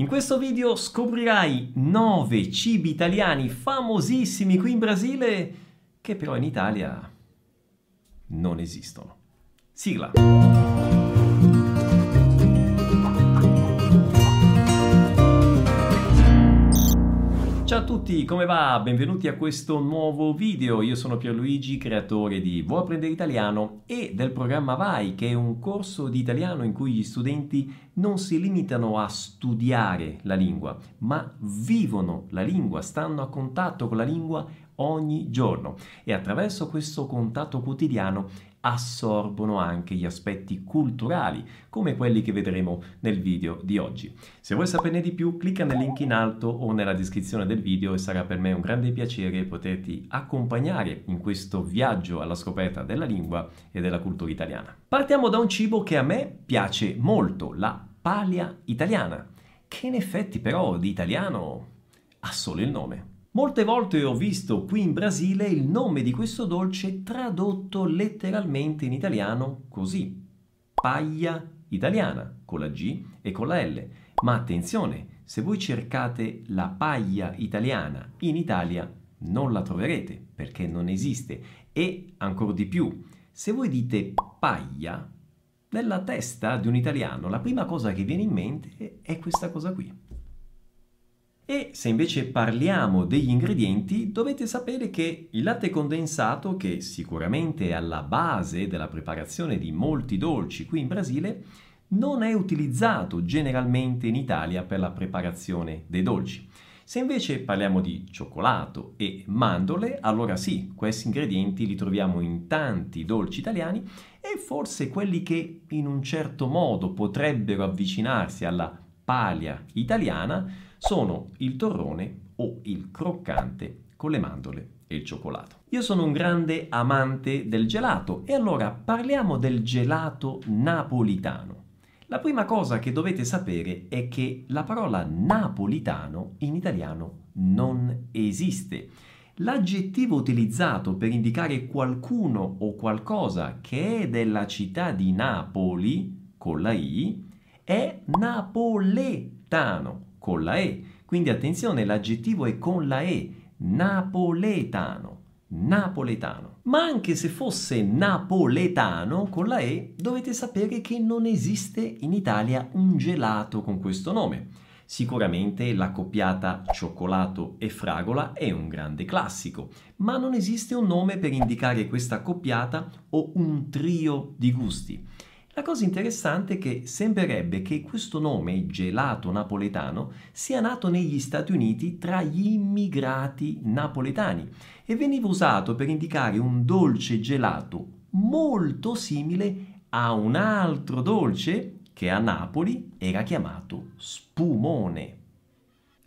In questo video scoprirai 9 cibi italiani famosissimi qui in Brasile che però in Italia non esistono. Sigla! Ciao a tutti, come va? Benvenuti a questo nuovo video. Io sono Pierluigi, creatore di Vuoi apprendere italiano e del programma Vai, che è un corso di italiano in cui gli studenti non si limitano a studiare la lingua, ma vivono la lingua, stanno a contatto con la lingua ogni giorno e attraverso questo contatto quotidiano assorbono anche gli aspetti culturali, come quelli che vedremo nel video di oggi. Se vuoi saperne di più, clicca nel link in alto o nella descrizione del video e sarà per me un grande piacere poterti accompagnare in questo viaggio alla scoperta della lingua e della cultura italiana. Partiamo da un cibo che a me piace molto, la paglia italiana, che in effetti però di italiano ha solo il nome. Molte volte ho visto qui in Brasile il nome di questo dolce tradotto letteralmente in italiano così. Paglia italiana, con la G e con la L. Ma attenzione, se voi cercate la paglia italiana in Italia non la troverete perché non esiste. E ancora di più, se voi dite paglia, nella testa di un italiano la prima cosa che viene in mente è questa cosa qui. E se invece parliamo degli ingredienti, dovete sapere che il latte condensato, che sicuramente è alla base della preparazione di molti dolci qui in Brasile, non è utilizzato generalmente in Italia per la preparazione dei dolci. Se invece parliamo di cioccolato e mandorle, allora sì, questi ingredienti li troviamo in tanti dolci italiani e forse quelli che in un certo modo potrebbero avvicinarsi alla paglia italiana sono il torrone o il croccante con le mandorle e il cioccolato. Io sono un grande amante del gelato e allora parliamo del gelato napolitano. La prima cosa che dovete sapere è che la parola napolitano in italiano non esiste. L'aggettivo utilizzato per indicare qualcuno o qualcosa che è della città di Napoli, con la I, è napoletano con la E. Quindi attenzione, l'aggettivo è con la E, napoletano. Napoletano. Ma anche se fosse napoletano con la E, dovete sapere che non esiste in Italia un gelato con questo nome. Sicuramente la coppiata cioccolato e fragola è un grande classico, ma non esiste un nome per indicare questa coppiata o un trio di gusti. La cosa interessante è che sembrerebbe che questo nome, gelato napoletano, sia nato negli Stati Uniti tra gli immigrati napoletani e veniva usato per indicare un dolce gelato molto simile a un altro dolce che a Napoli era chiamato spumone.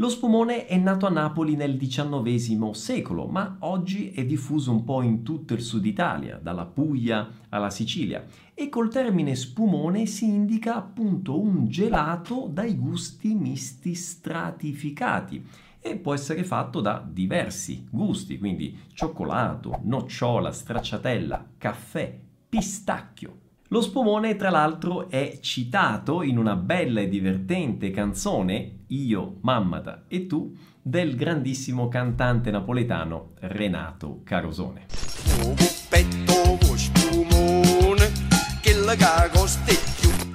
Lo spumone è nato a Napoli nel XIX secolo, ma oggi è diffuso un po' in tutto il sud Italia, dalla Puglia alla Sicilia, e col termine spumone si indica appunto un gelato dai gusti misti stratificati e può essere fatto da diversi gusti, quindi cioccolato, nocciola, stracciatella, caffè, pistacchio. Lo spumone, tra l'altro, è citato in una bella e divertente canzone, Io, Mammata e tu, del grandissimo cantante napoletano Renato Carosone.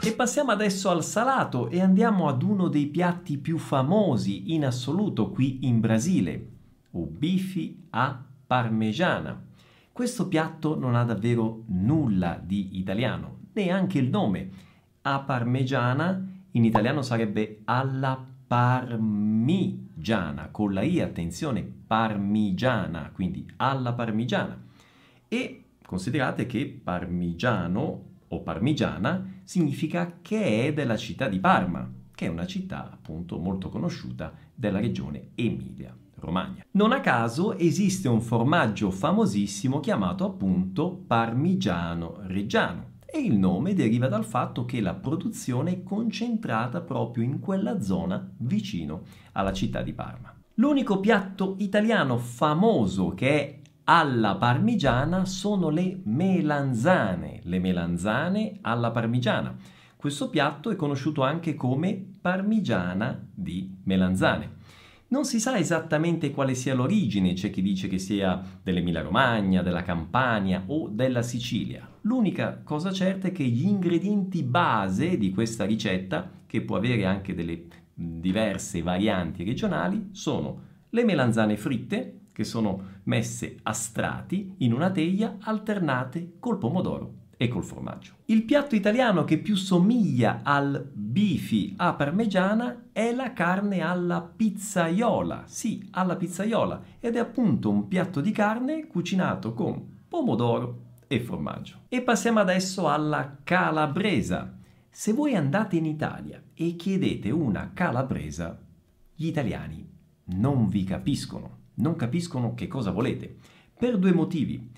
E passiamo adesso al salato e andiamo ad uno dei piatti più famosi in assoluto qui in Brasile, o bifi a parmigiana. Questo piatto non ha davvero nulla di italiano, neanche il nome. A parmigiana in italiano sarebbe alla parmigiana, con la i, attenzione, parmigiana, quindi alla parmigiana. E considerate che parmigiano o parmigiana significa che è della città di Parma, che è una città appunto molto conosciuta della regione Emilia. Romagna. Non a caso esiste un formaggio famosissimo chiamato appunto Parmigiano Reggiano e il nome deriva dal fatto che la produzione è concentrata proprio in quella zona vicino alla città di Parma. L'unico piatto italiano famoso che è alla parmigiana sono le melanzane, le melanzane alla parmigiana. Questo piatto è conosciuto anche come parmigiana di melanzane. Non si sa esattamente quale sia l'origine, c'è chi dice che sia dell'Emilia Romagna, della Campania o della Sicilia. L'unica cosa certa è che gli ingredienti base di questa ricetta, che può avere anche delle diverse varianti regionali, sono le melanzane fritte, che sono messe a strati in una teglia alternate col pomodoro e col formaggio. Il piatto italiano che più somiglia al bifi a parmigiana è la carne alla pizzaiola, sì, alla pizzaiola, ed è appunto un piatto di carne cucinato con pomodoro e formaggio. E passiamo adesso alla calabresa. Se voi andate in Italia e chiedete una calabresa, gli italiani non vi capiscono, non capiscono che cosa volete, per due motivi.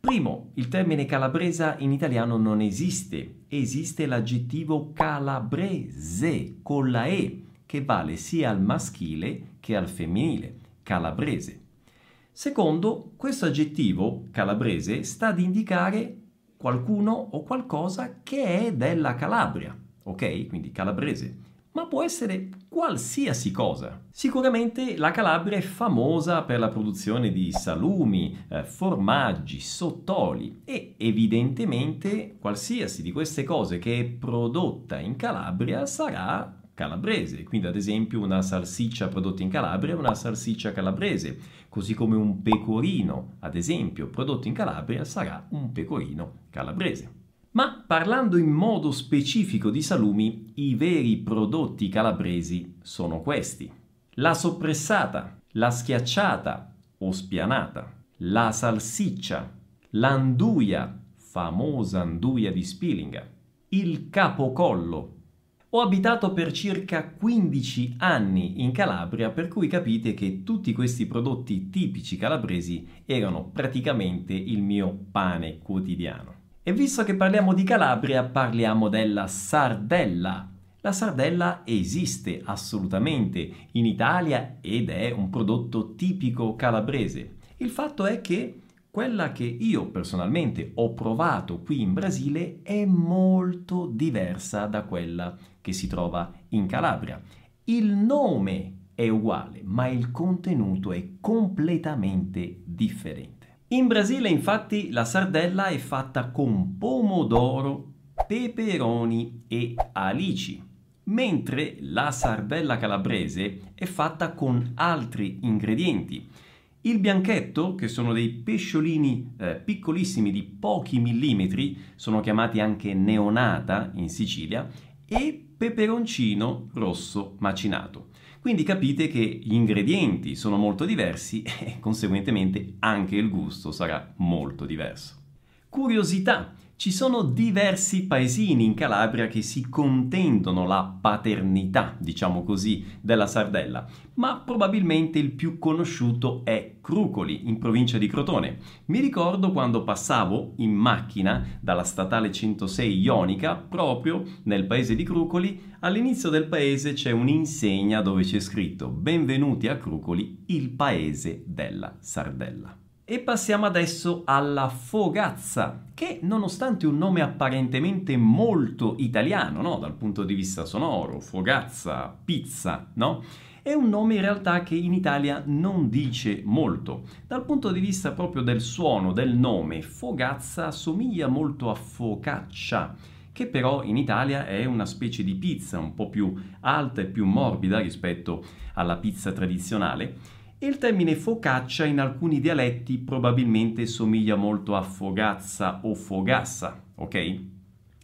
Primo, il termine calabresa in italiano non esiste, esiste l'aggettivo calabrese con la E, che vale sia al maschile che al femminile, calabrese. Secondo, questo aggettivo calabrese sta ad indicare qualcuno o qualcosa che è della Calabria, ok? Quindi calabrese ma può essere qualsiasi cosa. Sicuramente la Calabria è famosa per la produzione di salumi, eh, formaggi, sottoli e evidentemente qualsiasi di queste cose che è prodotta in Calabria sarà calabrese, quindi ad esempio una salsiccia prodotta in Calabria è una salsiccia calabrese, così come un pecorino, ad esempio, prodotto in Calabria sarà un pecorino calabrese. Ma parlando in modo specifico di salumi, i veri prodotti calabresi sono questi. La soppressata, la schiacciata o spianata, la salsiccia, l'anduia, famosa anduia di Spilinga, il capocollo. Ho abitato per circa 15 anni in Calabria, per cui capite che tutti questi prodotti tipici calabresi erano praticamente il mio pane quotidiano. E visto che parliamo di Calabria, parliamo della sardella. La sardella esiste assolutamente in Italia ed è un prodotto tipico calabrese. Il fatto è che quella che io personalmente ho provato qui in Brasile è molto diversa da quella che si trova in Calabria. Il nome è uguale, ma il contenuto è completamente differente. In Brasile infatti la sardella è fatta con pomodoro, peperoni e alici, mentre la sardella calabrese è fatta con altri ingredienti. Il bianchetto, che sono dei pesciolini eh, piccolissimi di pochi millimetri, sono chiamati anche neonata in Sicilia, e peperoncino rosso macinato. Quindi capite che gli ingredienti sono molto diversi e conseguentemente anche il gusto sarà molto diverso. Curiosità, ci sono diversi paesini in Calabria che si contendono la paternità, diciamo così, della sardella, ma probabilmente il più conosciuto è Crucoli, in provincia di Crotone. Mi ricordo quando passavo in macchina dalla statale 106 Ionica, proprio nel paese di Crucoli, all'inizio del paese c'è un'insegna dove c'è scritto Benvenuti a Crucoli, il paese della sardella. E passiamo adesso alla fogazza, che nonostante un nome apparentemente molto italiano, no? dal punto di vista sonoro, fogazza, pizza, no? È un nome in realtà che in Italia non dice molto. Dal punto di vista proprio del suono, del nome, fogazza somiglia molto a focaccia, che però in Italia è una specie di pizza un po' più alta e più morbida rispetto alla pizza tradizionale il termine focaccia in alcuni dialetti probabilmente somiglia molto a fogazza o fogassa, ok?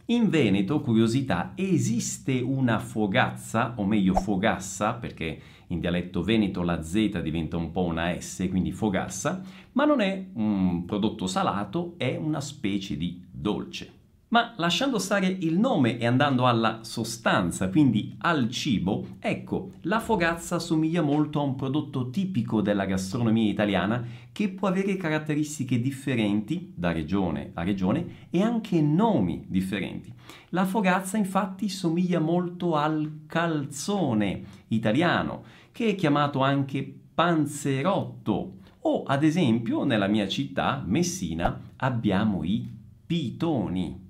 In Veneto, curiosità, esiste una fogazza, o meglio fogassa, perché in dialetto veneto la Z diventa un po' una S, quindi fogassa, ma non è un prodotto salato, è una specie di dolce. Ma lasciando stare il nome e andando alla sostanza, quindi al cibo, ecco, la fogazza somiglia molto a un prodotto tipico della gastronomia italiana che può avere caratteristiche differenti da regione a regione e anche nomi differenti. La fogazza infatti somiglia molto al calzone italiano, che è chiamato anche panzerotto, o ad esempio nella mia città, Messina, abbiamo i pitoni.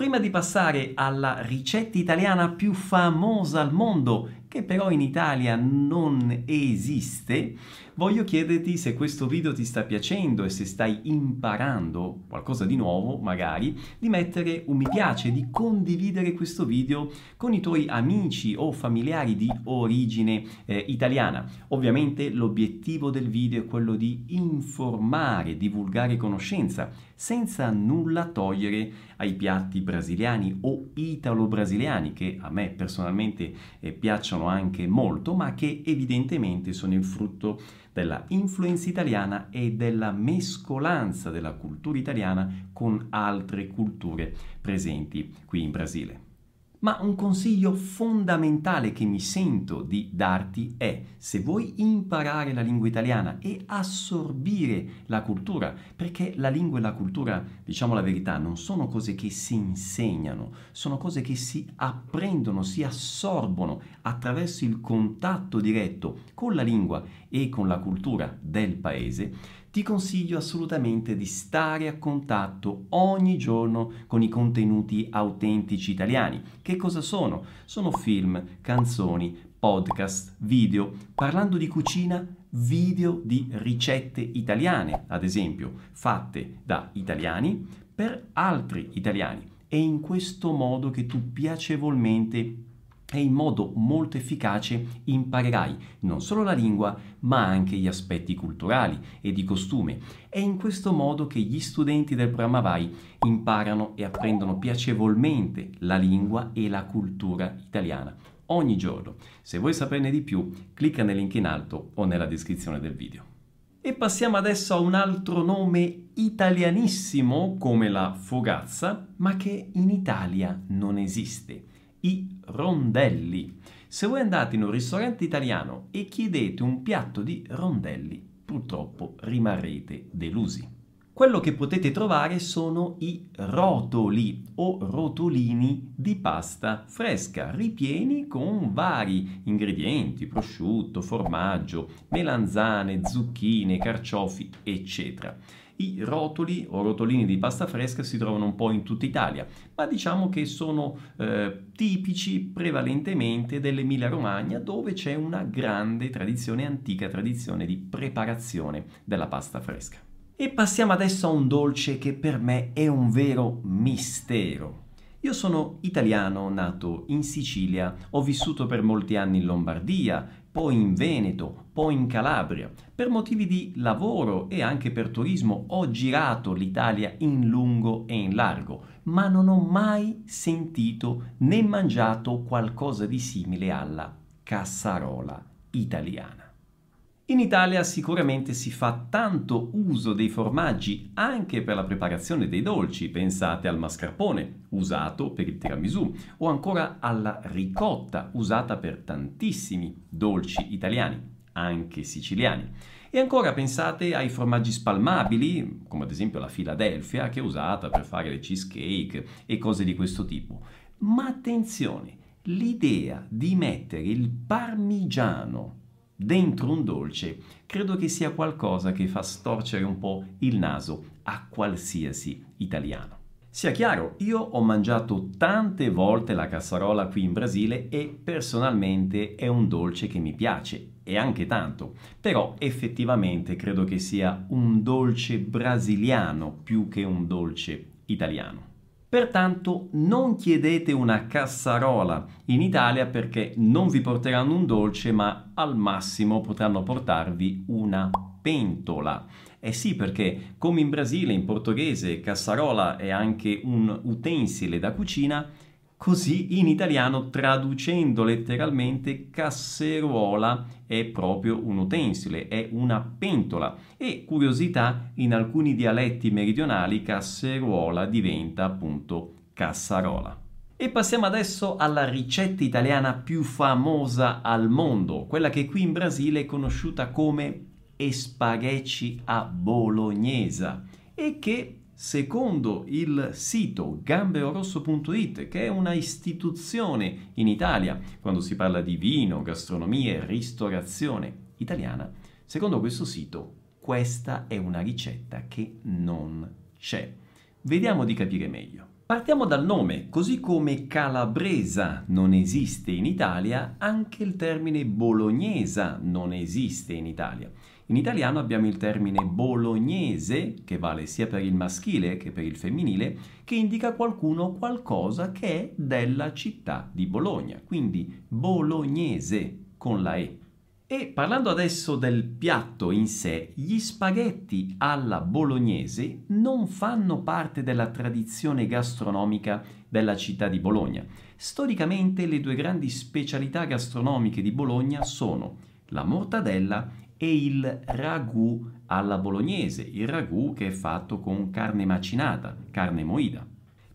Prima di passare alla ricetta italiana più famosa al mondo, che però in Italia non esiste, voglio chiederti se questo video ti sta piacendo e se stai imparando qualcosa di nuovo, magari, di mettere un mi piace, di condividere questo video con i tuoi amici o familiari di origine eh, italiana. Ovviamente l'obiettivo del video è quello di informare, divulgare conoscenza, senza nulla togliere ai piatti brasiliani o italo-brasiliani, che a me personalmente eh, piacciono anche molto, ma che evidentemente sono il frutto della influenza italiana e della mescolanza della cultura italiana con altre culture presenti qui in Brasile. Ma un consiglio fondamentale che mi sento di darti è se vuoi imparare la lingua italiana e assorbire la cultura, perché la lingua e la cultura, diciamo la verità, non sono cose che si insegnano, sono cose che si apprendono, si assorbono attraverso il contatto diretto con la lingua e con la cultura del paese ti consiglio assolutamente di stare a contatto ogni giorno con i contenuti autentici italiani. Che cosa sono? Sono film, canzoni, podcast, video, parlando di cucina, video di ricette italiane, ad esempio, fatte da italiani per altri italiani. È in questo modo che tu piacevolmente e in modo molto efficace imparerai non solo la lingua, ma anche gli aspetti culturali e di costume. È in questo modo che gli studenti del programma VAI imparano e apprendono piacevolmente la lingua e la cultura italiana ogni giorno. Se vuoi saperne di più, clicca nel link in alto o nella descrizione del video. E passiamo adesso a un altro nome italianissimo come la fogazza, ma che in Italia non esiste i rondelli. Se voi andate in un ristorante italiano e chiedete un piatto di rondelli, purtroppo rimarrete delusi. Quello che potete trovare sono i rotoli o rotolini di pasta fresca, ripieni con vari ingredienti, prosciutto, formaggio, melanzane, zucchine, carciofi, eccetera. I rotoli o rotolini di pasta fresca si trovano un po' in tutta Italia, ma diciamo che sono eh, tipici prevalentemente dell'Emilia Romagna dove c'è una grande tradizione, antica tradizione di preparazione della pasta fresca. E passiamo adesso a un dolce che per me è un vero mistero. Io sono italiano, nato in Sicilia, ho vissuto per molti anni in Lombardia, poi in Veneto, poi in Calabria. Per motivi di lavoro e anche per turismo ho girato l'Italia in lungo e in largo, ma non ho mai sentito né mangiato qualcosa di simile alla cassarola italiana. In Italia sicuramente si fa tanto uso dei formaggi anche per la preparazione dei dolci, pensate al mascarpone, usato per il tiramisù, o ancora alla ricotta, usata per tantissimi dolci italiani, anche siciliani. E ancora pensate ai formaggi spalmabili, come ad esempio la Philadelphia, che è usata per fare le cheesecake e cose di questo tipo. Ma attenzione, l'idea di mettere il parmigiano dentro un dolce, credo che sia qualcosa che fa storcere un po' il naso a qualsiasi italiano. Sia chiaro, io ho mangiato tante volte la cassarola qui in Brasile e personalmente è un dolce che mi piace e anche tanto, però effettivamente credo che sia un dolce brasiliano più che un dolce italiano. Pertanto non chiedete una cassarola in Italia perché non vi porteranno un dolce, ma al massimo potranno portarvi una pentola. Eh sì, perché come in Brasile, in portoghese, cassarola è anche un utensile da cucina, Così in italiano, traducendo letteralmente, casseruola è proprio un utensile, è una pentola. E curiosità, in alcuni dialetti meridionali casseruola diventa appunto cassarola. E passiamo adesso alla ricetta italiana più famosa al mondo, quella che qui in Brasile è conosciuta come spaghetti a bolognese e che secondo il sito gambeorosso.it, che è una istituzione in Italia quando si parla di vino, gastronomia e ristorazione italiana, secondo questo sito questa è una ricetta che non c'è. Vediamo di capire meglio. Partiamo dal nome, così come calabresa non esiste in Italia, anche il termine bolognesa non esiste in Italia. In italiano abbiamo il termine bolognese, che vale sia per il maschile che per il femminile, che indica qualcuno o qualcosa che è della città di Bologna, quindi bolognese con la E. E parlando adesso del piatto in sé, gli spaghetti alla bolognese non fanno parte della tradizione gastronomica della città di Bologna. Storicamente le due grandi specialità gastronomiche di Bologna sono la mortadella e il ragù alla bolognese, il ragù che è fatto con carne macinata, carne moida.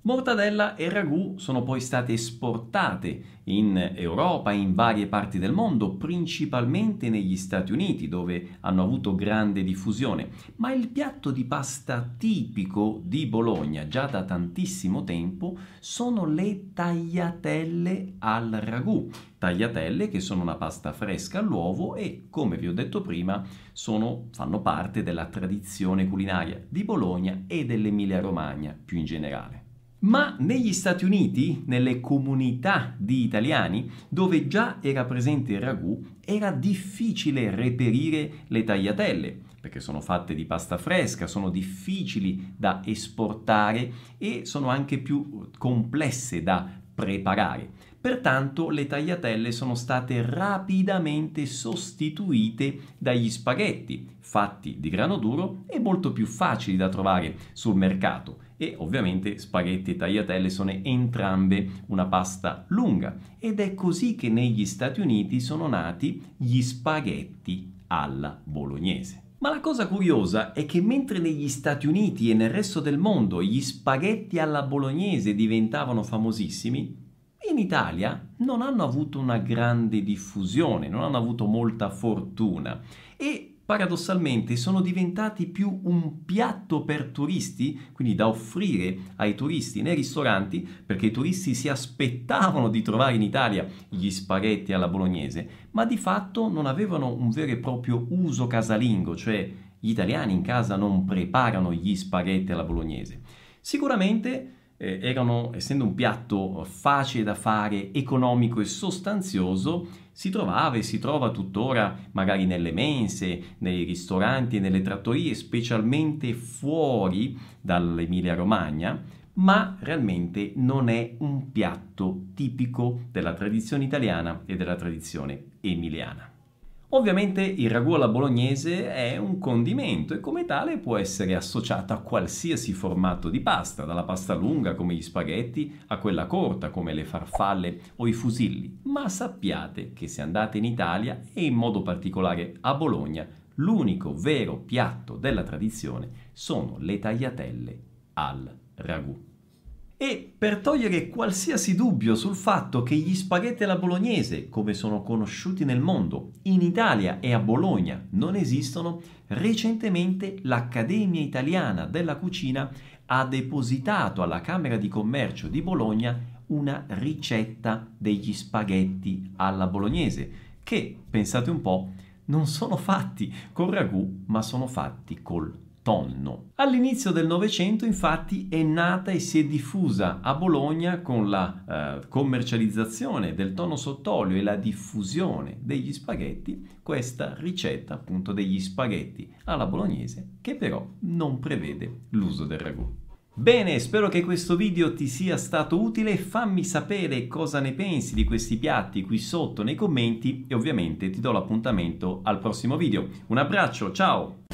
Mortadella e ragù sono poi state esportate in Europa in varie parti del mondo, principalmente negli Stati Uniti, dove hanno avuto grande diffusione. Ma il piatto di pasta tipico di Bologna, già da tantissimo tempo, sono le tagliatelle al ragù. Tagliatelle che sono una pasta fresca all'uovo e, come vi ho detto prima, sono, fanno parte della tradizione culinaria di Bologna e dell'Emilia-Romagna più in generale. Ma negli Stati Uniti, nelle comunità di italiani, dove già era presente il ragù, era difficile reperire le tagliatelle, perché sono fatte di pasta fresca, sono difficili da esportare e sono anche più complesse da preparare. Pertanto le tagliatelle sono state rapidamente sostituite dagli spaghetti, fatti di grano duro e molto più facili da trovare sul mercato e ovviamente spaghetti e tagliatelle sono entrambe una pasta lunga ed è così che negli Stati Uniti sono nati gli spaghetti alla bolognese. Ma la cosa curiosa è che mentre negli Stati Uniti e nel resto del mondo gli spaghetti alla bolognese diventavano famosissimi, in Italia non hanno avuto una grande diffusione, non hanno avuto molta fortuna e paradossalmente sono diventati più un piatto per turisti, quindi da offrire ai turisti nei ristoranti, perché i turisti si aspettavano di trovare in Italia gli spaghetti alla bolognese, ma di fatto non avevano un vero e proprio uso casalingo, cioè gli italiani in casa non preparano gli spaghetti alla bolognese. Sicuramente eh, erano, essendo un piatto facile da fare, economico e sostanzioso, si trovava e si trova tuttora magari nelle mense, nei ristoranti e nelle trattorie, specialmente fuori dall'Emilia Romagna, ma realmente non è un piatto tipico della tradizione italiana e della tradizione emiliana. Ovviamente il ragù alla bolognese è un condimento e come tale può essere associato a qualsiasi formato di pasta, dalla pasta lunga come gli spaghetti a quella corta come le farfalle o i fusilli. Ma sappiate che se andate in Italia e in modo particolare a Bologna, l'unico vero piatto della tradizione sono le tagliatelle al ragù. E per togliere qualsiasi dubbio sul fatto che gli spaghetti alla bolognese, come sono conosciuti nel mondo, in Italia e a Bologna non esistono, recentemente l'Accademia Italiana della Cucina ha depositato alla Camera di Commercio di Bologna una ricetta degli spaghetti alla bolognese, che, pensate un po', non sono fatti col ragù, ma sono fatti col tonno. All'inizio del Novecento infatti è nata e si è diffusa a Bologna con la eh, commercializzazione del tonno sott'olio e la diffusione degli spaghetti questa ricetta appunto degli spaghetti alla bolognese che però non prevede l'uso del ragù. Bene, spero che questo video ti sia stato utile, fammi sapere cosa ne pensi di questi piatti qui sotto nei commenti e ovviamente ti do l'appuntamento al prossimo video. Un abbraccio, ciao!